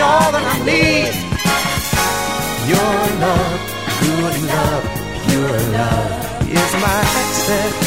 all that I need. Your love, good love, pure love is my access.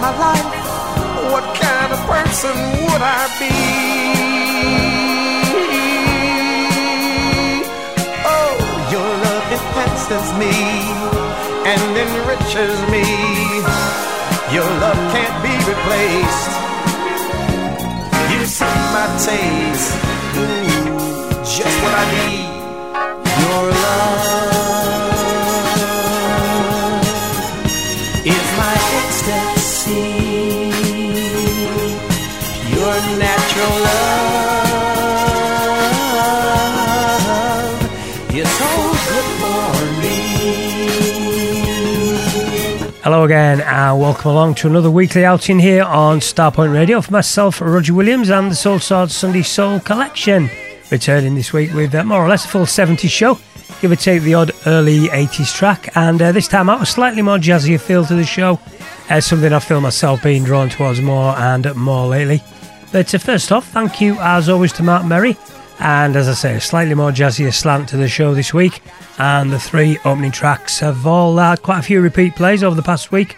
my life, what kind of person would I be? Oh, your love enhances me and enriches me. Your love can't be replaced. You set my taste, ooh, just what I need. Your love. Hello again, and welcome along to another weekly outing here on Starpoint Radio for myself, Roger Williams, and the Soulsorts Sunday Soul Collection. Returning this week with uh, more or less a full 70s show, give or take the odd early 80s track, and uh, this time out a slightly more jazzier feel to the show, as something I feel myself being drawn towards more and more lately. But uh, first off, thank you as always to Mark Merry and as I say, a slightly more jazzier slant to the show this week. And the three opening tracks have all had quite a few repeat plays over the past week.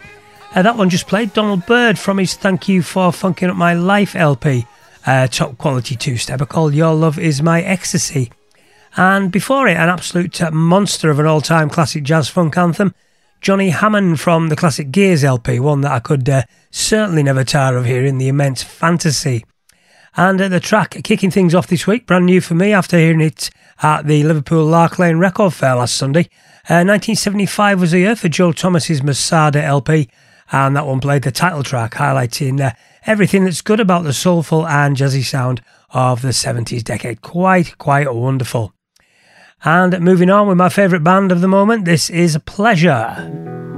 Uh, that one just played Donald Byrd from his Thank You for Funking Up My Life LP, uh, top quality two stepper called Your Love Is My Ecstasy. And before it, an absolute uh, monster of an all time classic jazz funk anthem, Johnny Hammond from the classic Gears LP, one that I could uh, certainly never tire of hearing, the immense fantasy. And uh, the track kicking things off this week, brand new for me after hearing it at the Liverpool Lark Lane Record Fair last Sunday. Uh, 1975 was the year for Joe Thomas's Masada LP, and that one played the title track, highlighting uh, everything that's good about the soulful and jazzy sound of the 70s decade. Quite, quite wonderful. And moving on with my favourite band of the moment, this is Pleasure.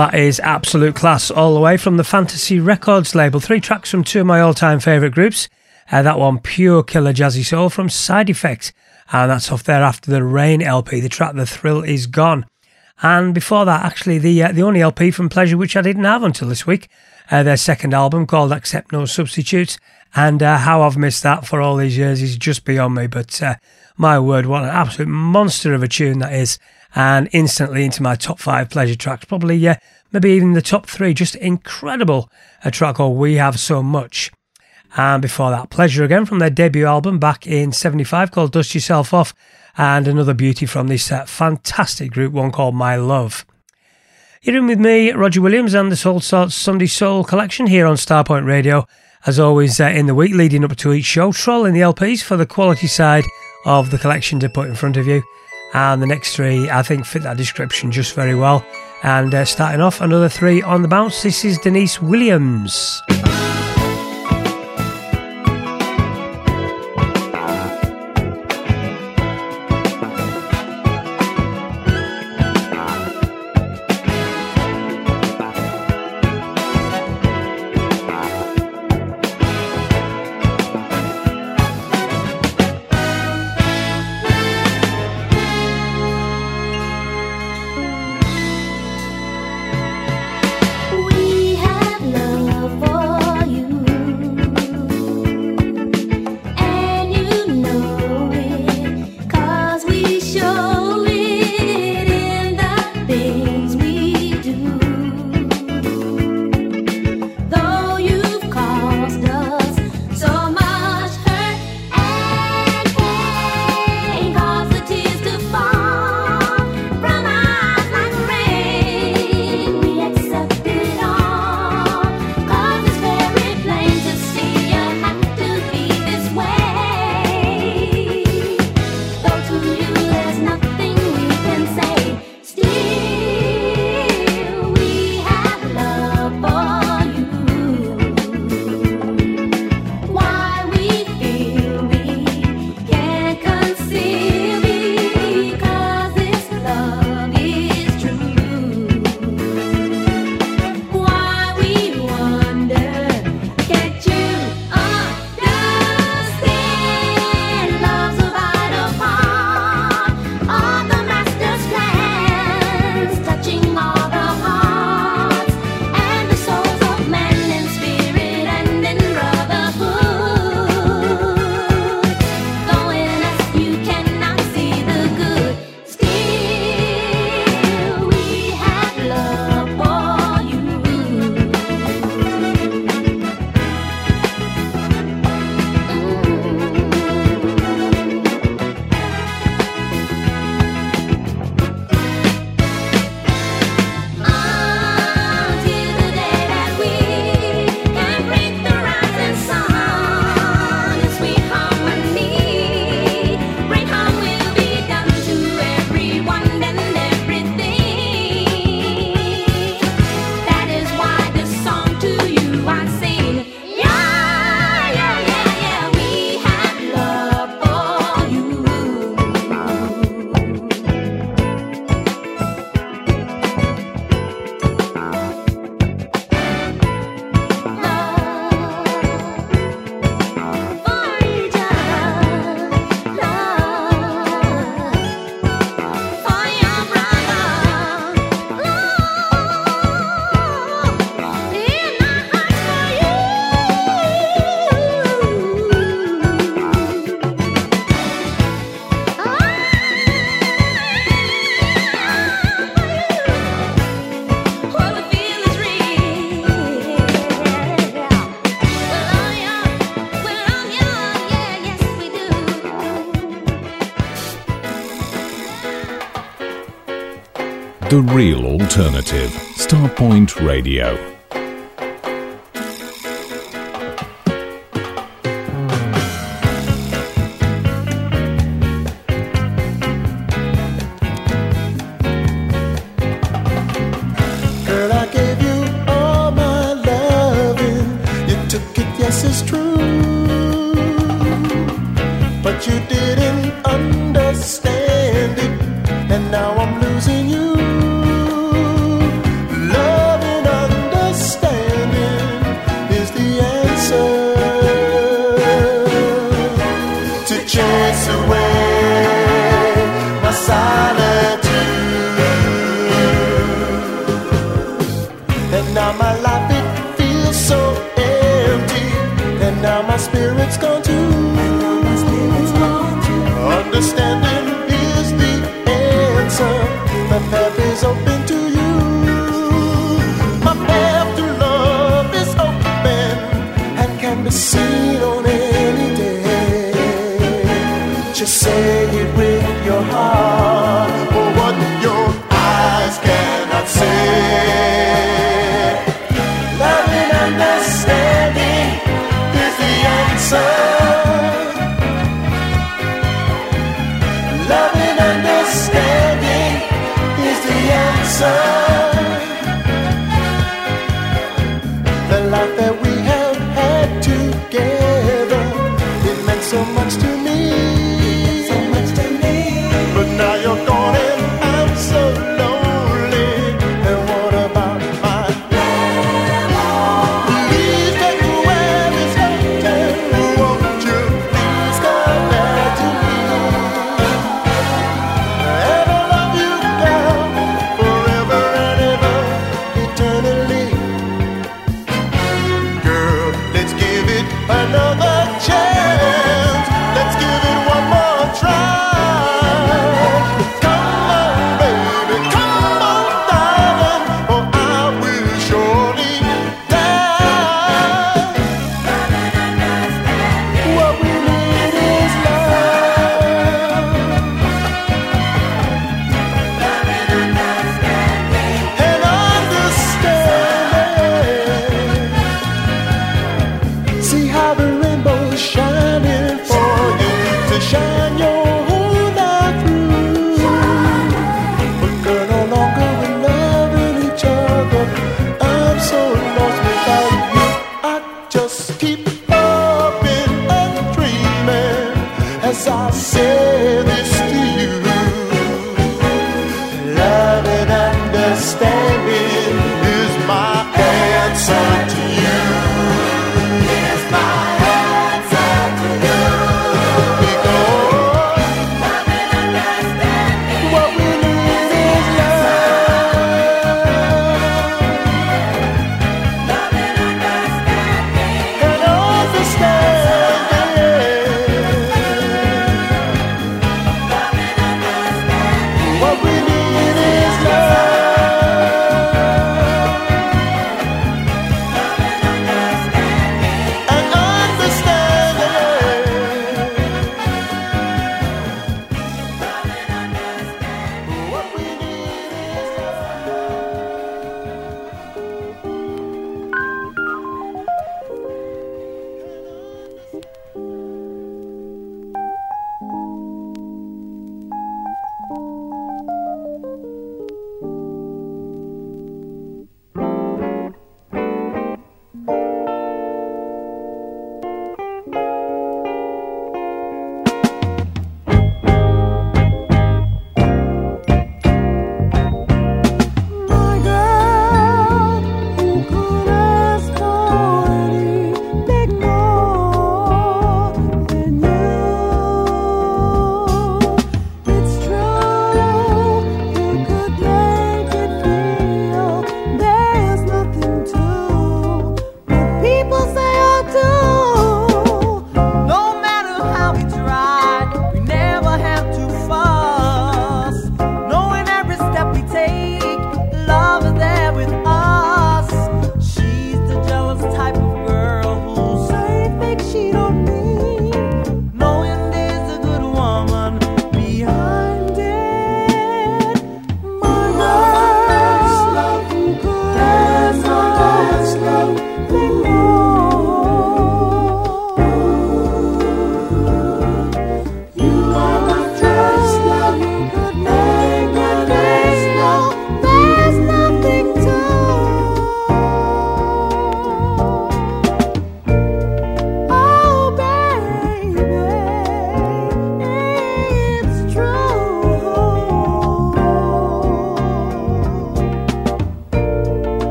That is absolute class all the way from the Fantasy Records label. Three tracks from two of my all time favourite groups. Uh, that one, Pure Killer Jazzy Soul from Side Effect. And that's off their after the Rain LP, the track The Thrill Is Gone. And before that, actually, the uh, the only LP from Pleasure which I didn't have until this week, uh, their second album called Accept No Substitutes. And uh, how I've missed that for all these years is just beyond me. But uh, my word, what an absolute monster of a tune that is and instantly into my top five pleasure tracks. Probably, yeah, maybe even the top three. Just incredible. A track called We Have So Much. And before that, Pleasure again from their debut album back in 75 called Dust Yourself Off. And another beauty from this uh, fantastic group, one called My Love. You're in with me, Roger Williams, and the Soul Sorts Sunday Soul collection here on Starpoint Radio. As always, uh, in the week leading up to each show, trolling the LPs for the quality side of the collection to put in front of you. And the next three, I think, fit that description just very well. And uh, starting off, another three on the bounce. This is Deniece Williams. The real alternative. Starpoint Radio. 있어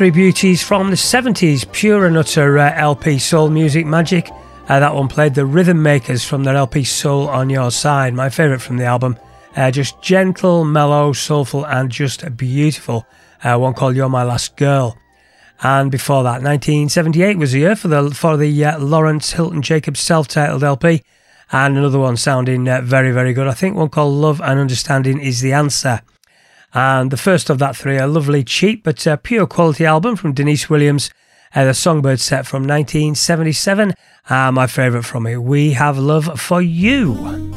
Three Beauties from the 70s, pure and utter uh, LP soul music magic. Uh, that one played the Rhythm Makers from their LP Soul on Your Side, my favourite from the album. Uh, just gentle, mellow, soulful, and just beautiful. Uh, one called You're My Last Girl. And before that, 1978 was the year for the for the uh, Lawrence Hilton Jacobs self-titled LP, and another one sounding uh, very very good. I think one called Love and Understanding is the answer. And the first of that three, a lovely, cheap but uh, pure quality album from Deniece Williams, uh, the Songbird set from 1977. Uh, my favourite from it, We Have Love for You.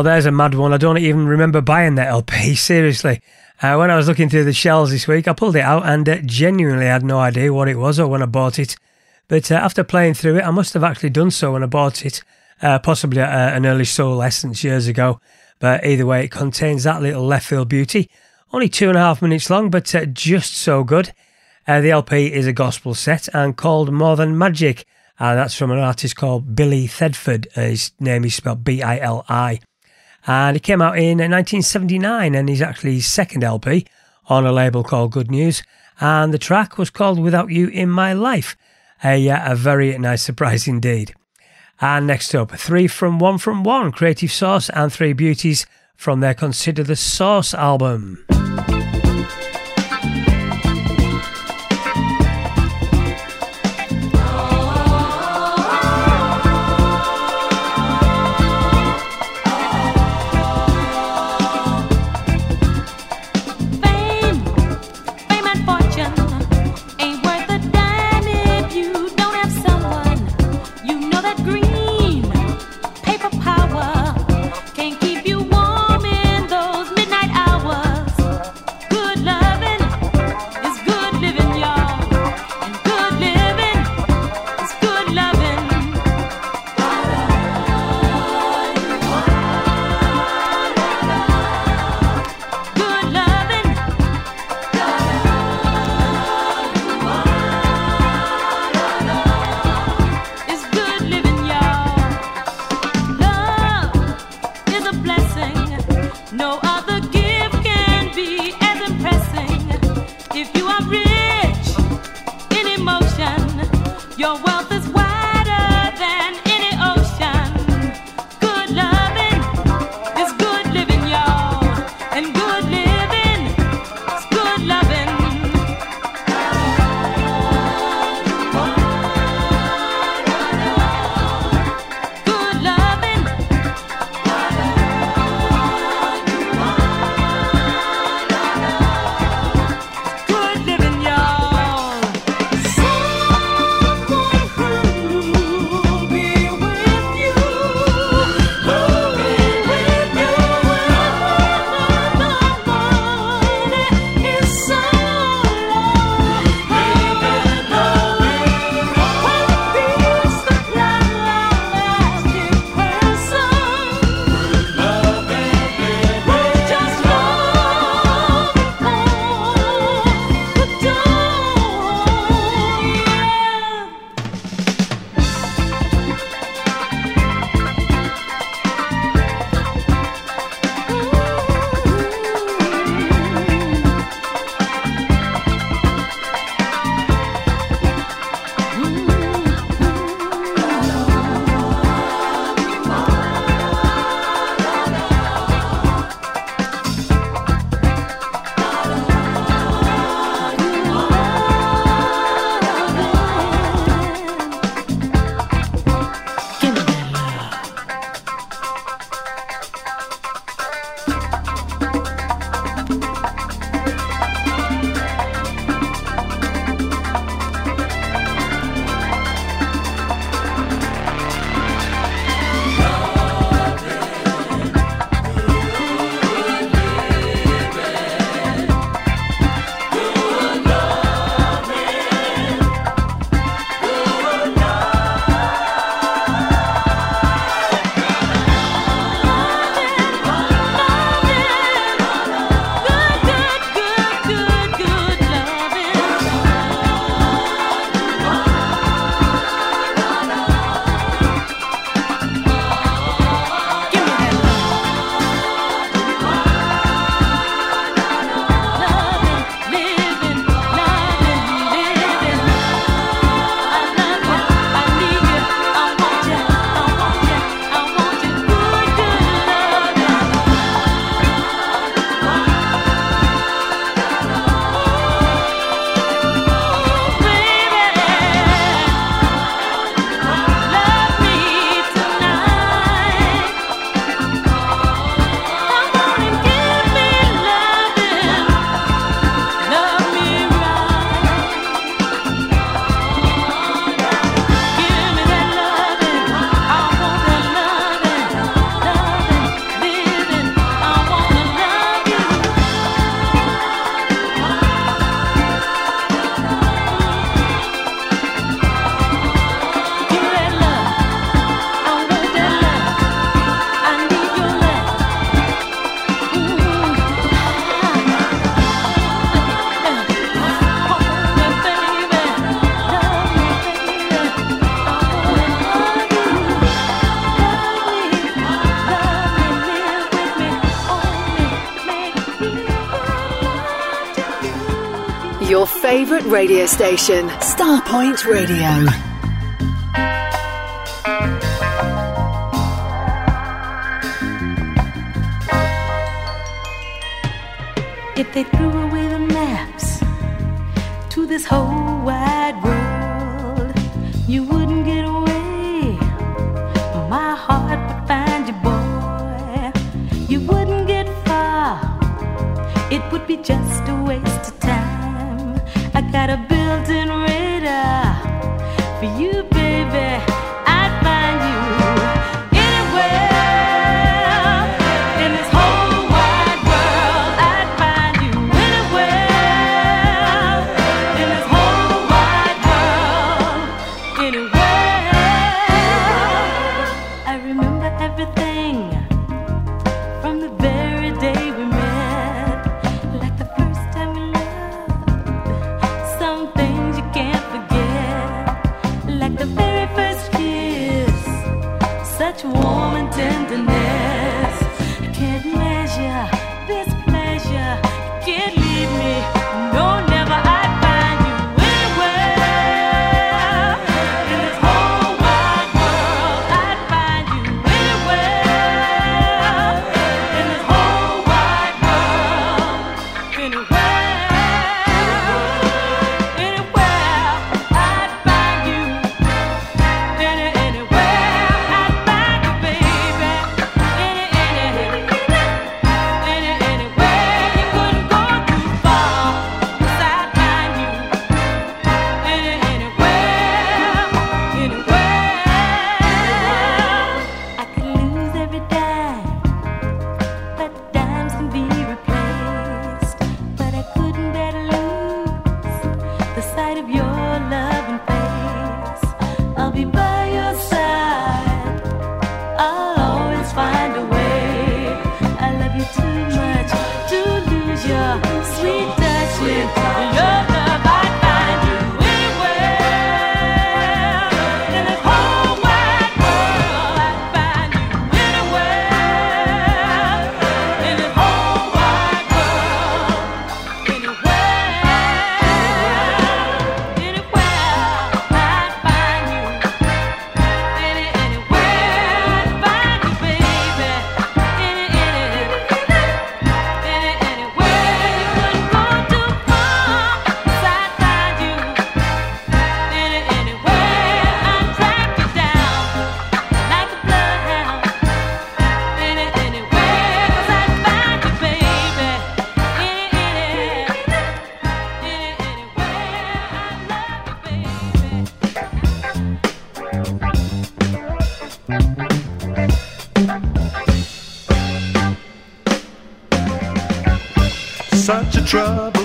Now there's a mad one. I don't even remember buying that LP. Seriously, uh, when I was looking through the shelves this week, I pulled it out and uh, genuinely had no idea what it was or when I bought it. But uh, after playing through it, I must have actually done so when I bought it, uh, possibly at uh, an early Soul Essence years ago. But either way, it contains that little left field beauty. Only two and a half minutes long, but uh, just so good. Uh, the LP is a gospel set and called More Than Magic. And that's from an artist called Bili Thedford. Uh, his name is spelled B I L I and it came out in 1979 and is actually his second LP on a label called Good News. And the track was called Without You in My Life. A, uh, a very nice surprise indeed. And next up, three from one from one, Creative Source and Three Beauties from their Consider the Source album. I've your favorite radio station, Starpoint Radio. If they threw away the maps to this whole wide world, you wouldn't get away. My heart would find you, boy. You wouldn't get far. It would be just a trouble.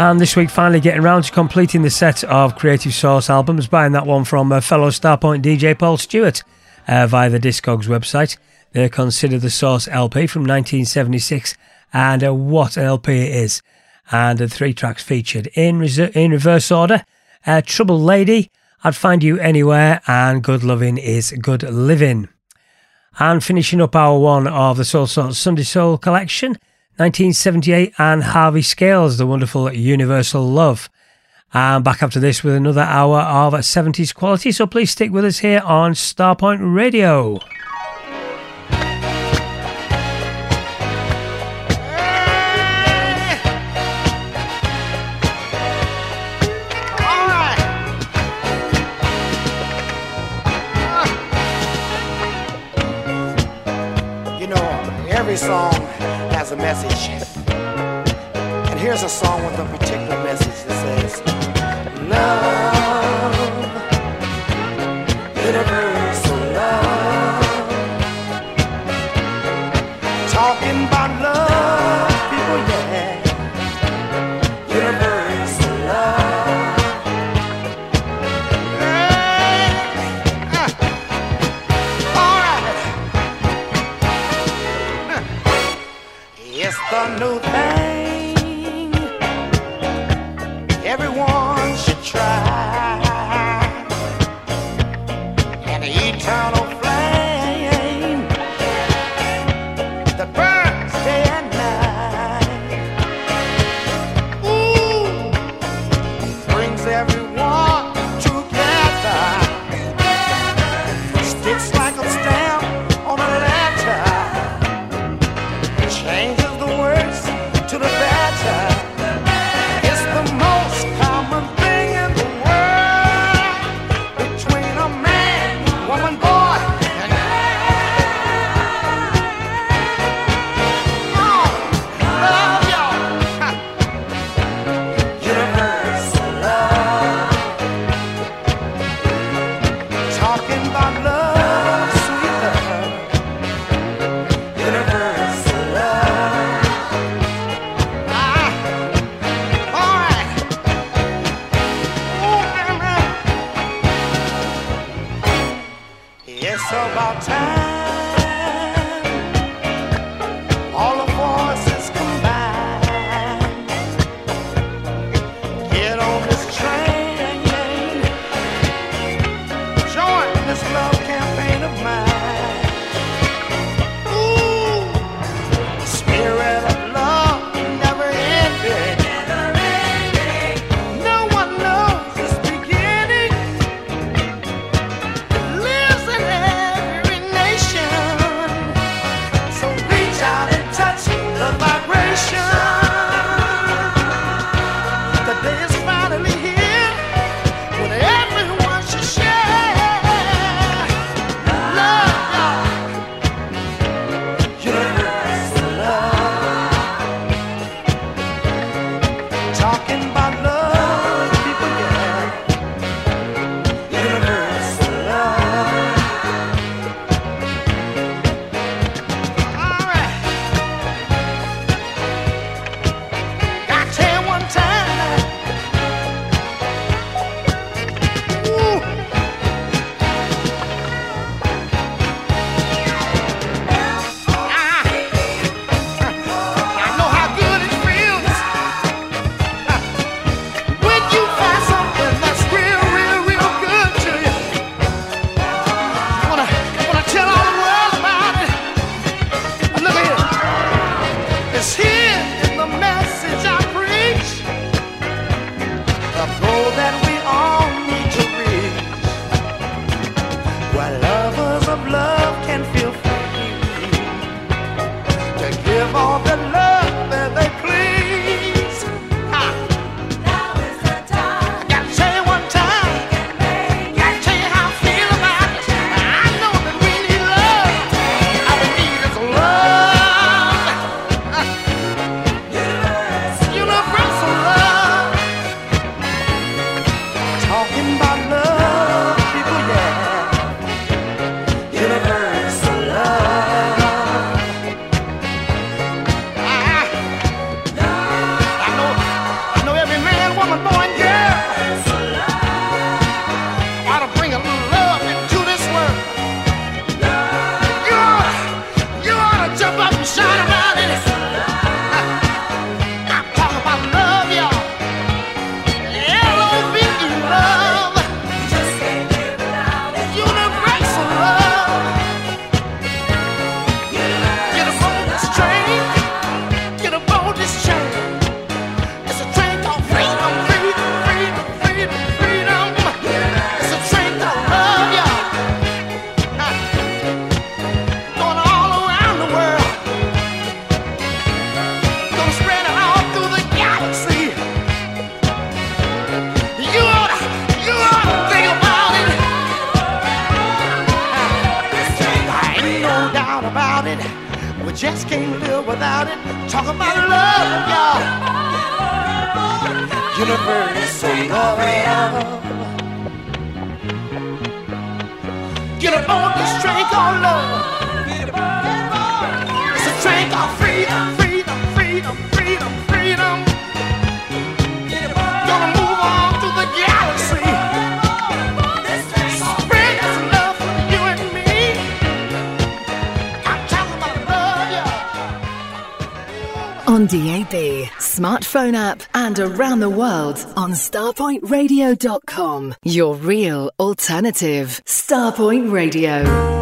And this week, finally getting round to completing the set of Creative Source albums, buying that one from uh, fellow Starpoint DJ Paul Stewart uh, via the Discogs website. They consider the Source LP from 1976, and uh, what an LP it is. And uh, three tracks featured in, reser- in reverse order uh, Troubled Lady, I'd Find You Anywhere, and Good Loving is Good Living. And finishing up our one of the Soulsorts Sunday Soul collection, 1978, and Harvey Scales, The Wonderful Universal Love. And back after this with another hour of 70s quality, so please stick with us here on Starpoint Radio. You know, every song has a message. And here's a song with a particular message that says, starpointradio.com. Your real alternative. Starpoint Radio.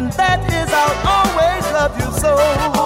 and that is I'll always love you so.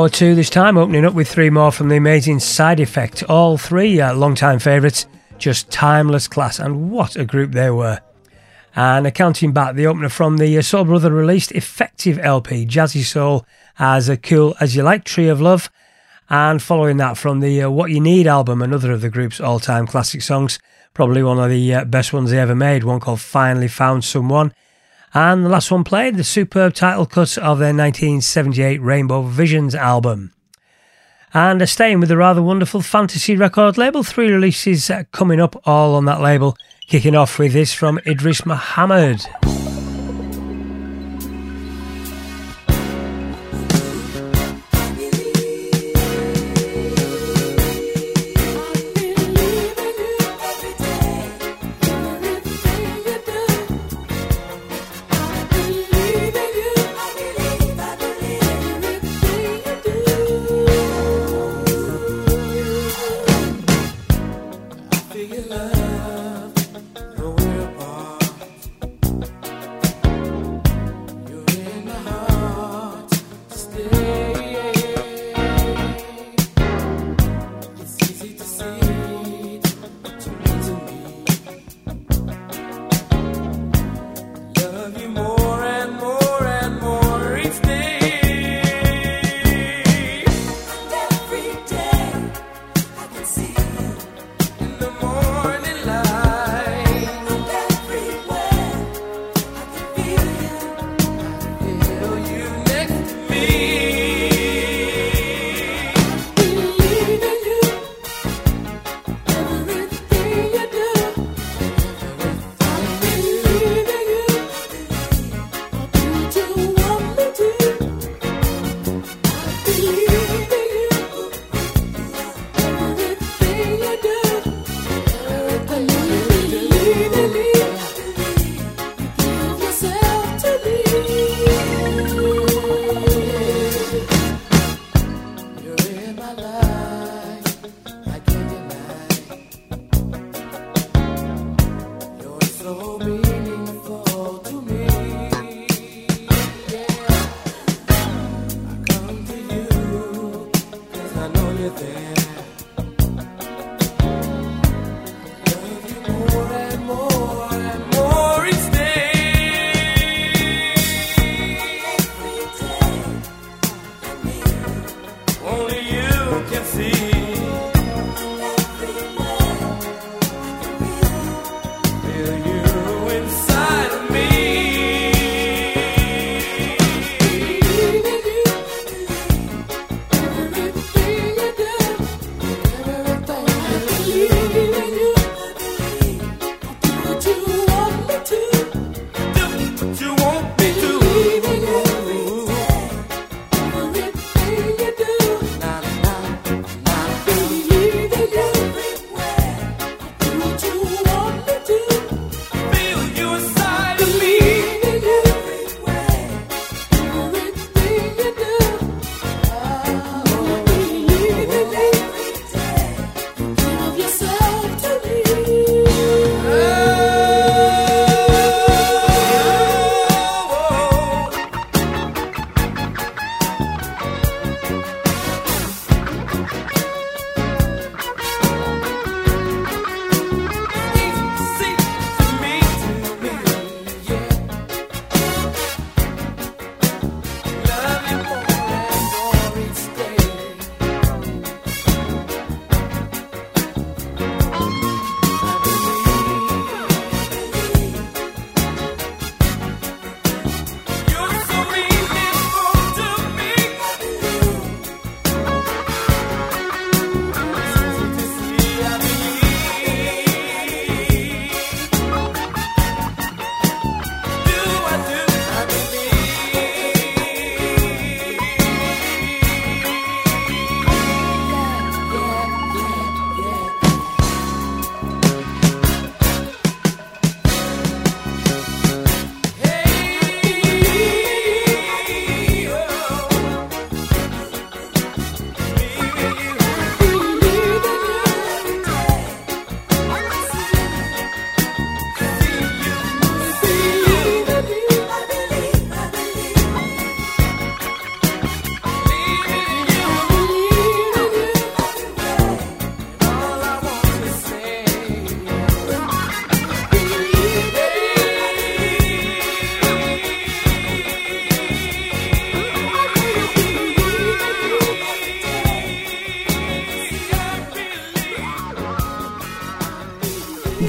Hour two this time, opening up with three more from the amazing Side Effect. All three uh, long-time favourites, just timeless class, and what a group they were. And accounting back, the opener from the uh, Soul Brother released Effective LP, Jazzy Soul, as a cool as you like, Tree of Love. And following that from the uh, What You Need album, another of the group's all-time classic songs, probably one of the uh, best ones they ever made, one called Finally Found Someone. And the last one played, the superb title cut of their 1978 Rainbow Visions album. And staying with the rather wonderful fantasy record label, three releases uh, coming up all on that label. Kicking off with this from Idris Muhammad.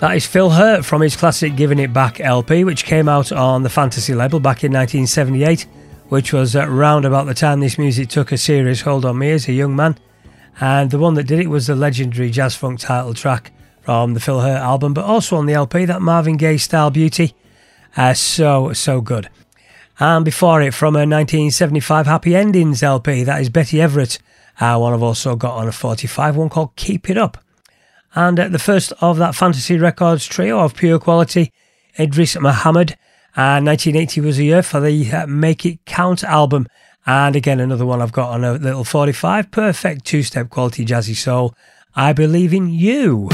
That is Phil Hurtt from his classic Giving It Back LP, which came out on the Fantasy label back in 1978, which was around about the time this music took a serious hold on me as a young man. And the one that did it was the legendary jazz funk title track from the Phil Hurtt album, but also on the LP, that Marvin Gaye style beauty. Uh, so, so good. And before it, from a 1975 Happy Endings LP, that is Betty Everett, uh, one I've also got on a 45, one called Keep It Up. And uh, the first of that Fantasy Records trio of pure quality, Idris Muhammad. Uh, 1980 was a year for the uh, Make It Count album. And again, another one I've got on a little 45, perfect two step quality jazzy soul. I believe in you.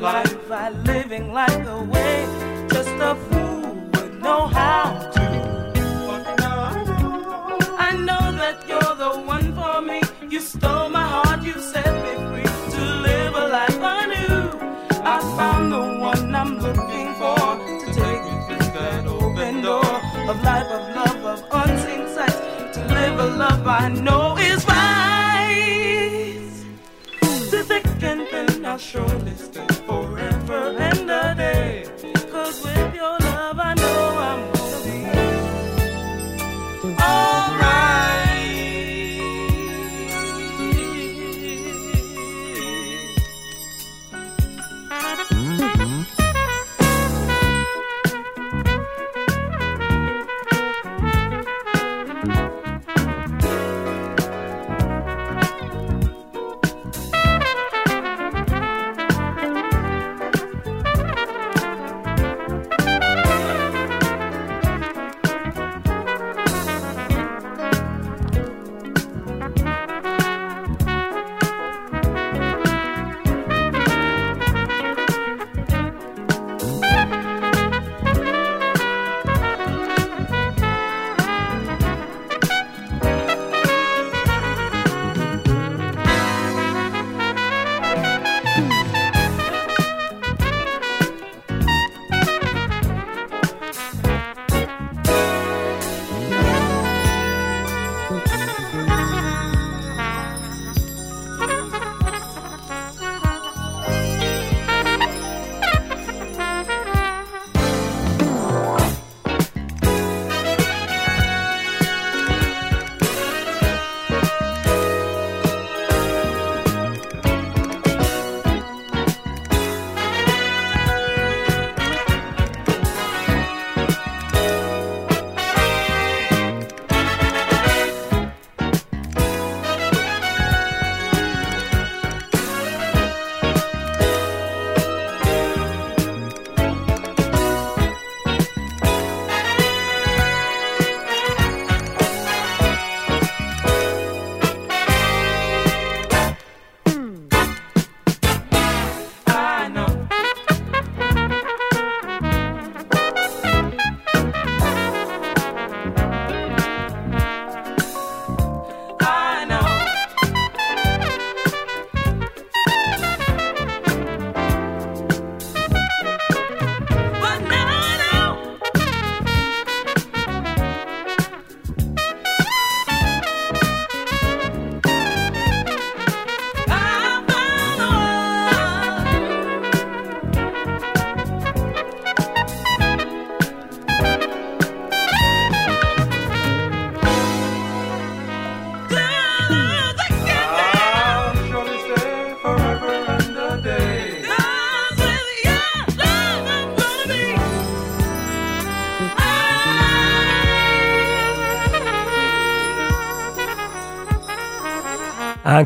Life, by living like the way just a fool would know how to. I know, that you're the one for me. You stole my heart, you set me free to live a life anew. I found the one I'm looking for to take me through that open door of life, of love, of unseen sights. To live a love I know is right. To thick and thin, I'll surely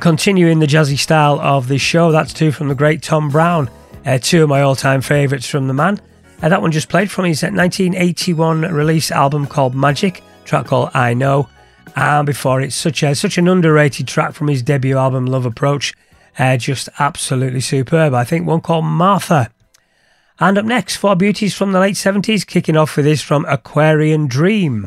continuing the jazzy style of this show, that's two from the great Tom Browne, uh, two of my all time favourites from the man. Uh, that one just played from his 1981 release album called Magic, track called I Know. And before it's such a such an underrated track from his debut album Love Approach, uh, just absolutely superb. I think one called Martha. And up next, four beauties from the late 70s, kicking off with this from Aquarian Dream.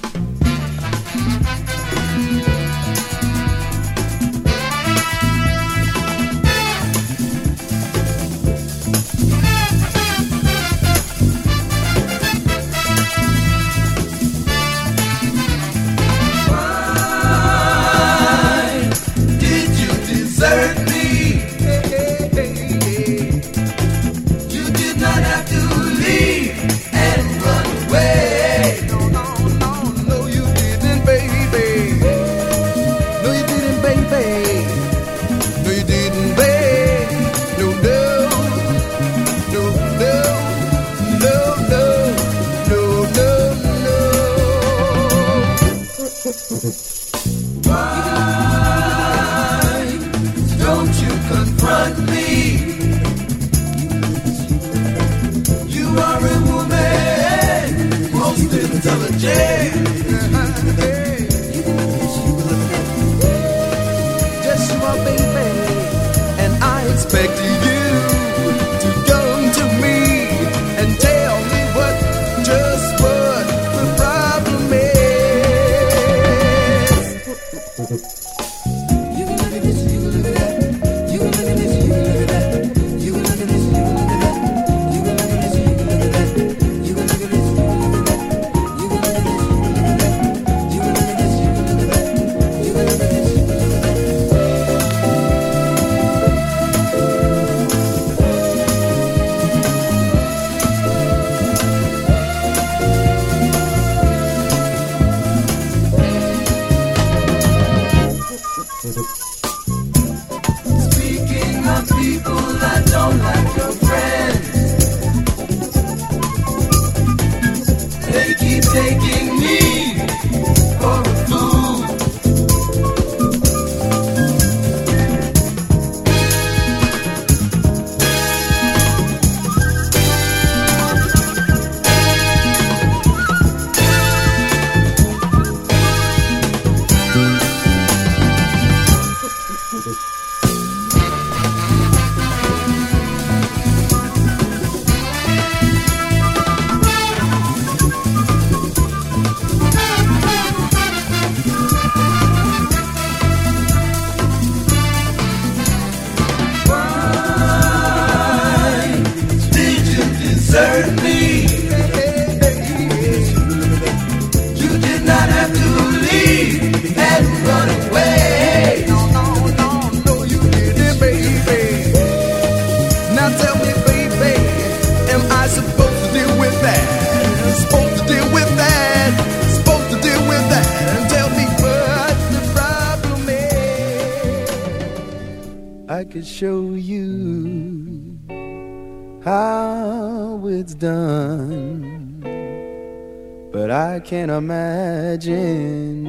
Can't imagine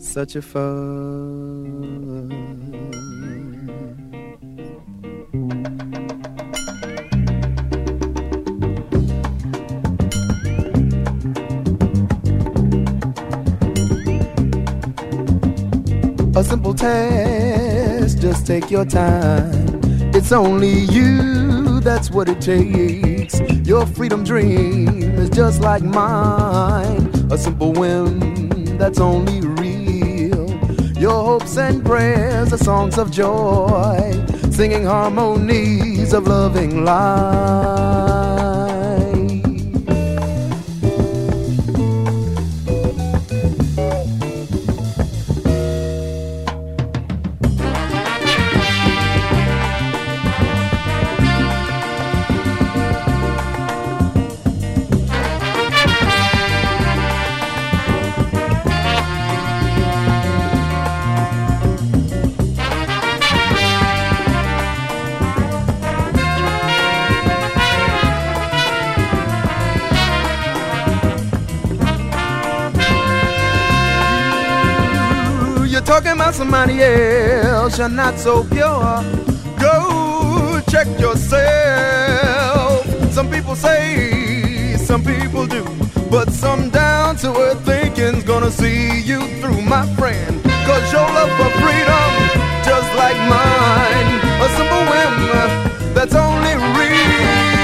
such a fun. A simple test, just take your time. It's only you, that's what it takes. Your freedom dream is just like mine. A simple whim that's only real. Your hopes and prayers are songs of joy, singing harmonies of loving life. Talking about somebody else, you're not so pure. Go check yourself. Some people say, some people do, but some down to earth thinking's gonna see you through, my friend. Cause your love for freedom, just like mine, a simple whim uh, that's only real.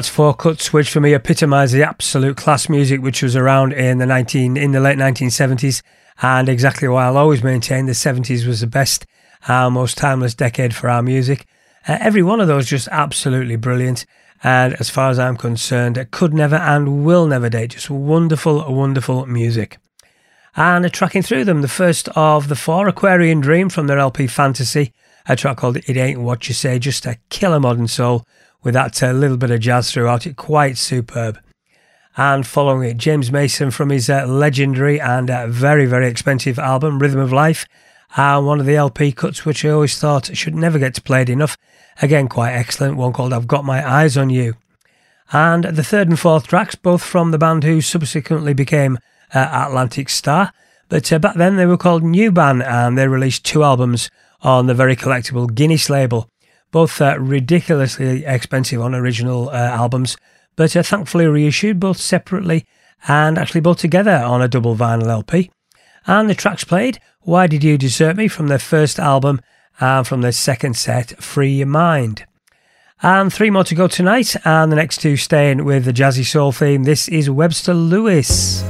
That's four cuts, which for me epitomise the absolute class music which was around in the nineteen in the late nineteen seventies, and exactly why I'll always maintain the seventies was the best, uh, most timeless decade for our music. Uh, every one of those just absolutely brilliant, and as far as I'm concerned, could never and will never date. Just wonderful, wonderful music. And tracking through them, the first of the four, Aquarian Dream from their LP Fantasy, a track called It Ain't What You Say, just a killer modern soul with that uh, little bit of jazz throughout it, quite superb. And following it, James Mason from his uh, legendary and uh, very, very expensive album, Rhythm of Life, and one of the LP cuts which I always thought should never get played enough. Again, quite excellent, one called I've Got My Eyes on You. And the third and fourth tracks, both from the band who subsequently became uh, Atlantic Starr. but uh, back then they were called Newban and they released two albums on the very collectible Guinness label both uh, ridiculously expensive on original uh, albums, but uh, thankfully reissued both separately and actually both together on a double vinyl LP. And the tracks played Why Did You Desert Me from their first album and from their second set, Free Your Mind. And three more to go tonight, and the next two staying with the jazzy soul theme. This is Webster Lewis.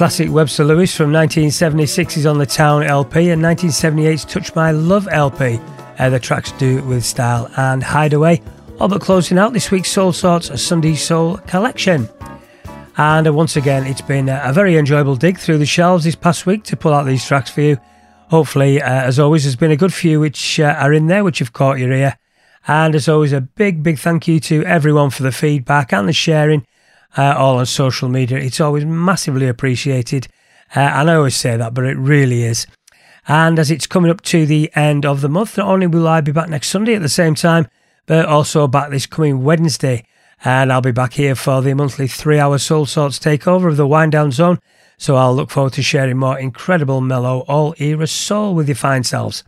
Classic Webster Lewis from 1976 is on the Town LP and 1978's Touch My Love LP. Uh, the tracks do it with style and hideaway. All but closing out this week's Soulsorts Sunday Soul collection. And uh, once again, it's been a very enjoyable dig through the shelves this past week to pull out these tracks for you. Hopefully, uh, as always, there's been a good few which uh, are in there which have caught your ear. And as always, a big, big thank you to everyone for the feedback and the sharing uh, all on social media. It's always massively appreciated. Uh, and I always say that, but it really is. And as it's coming up to the end of the month, not only will I be back next Sunday at the same time, but also back this coming Wednesday. And I'll be back here for the monthly three hour Soulsorts takeover of the Wind Down Zone. So I'll look forward to sharing more incredible, mellow, all era soul with your fine selves.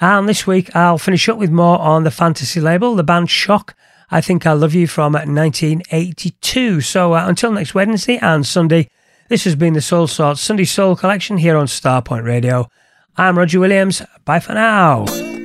And this week I'll finish up with more on the fantasy label, the band Shock, I Think I Love You from 1982. So uh, until next Wednesday and Sunday, This has been the Soul Sort Sunday Soul Collection here on Starpoint Radio. I'm Roger Williams. Bye for now.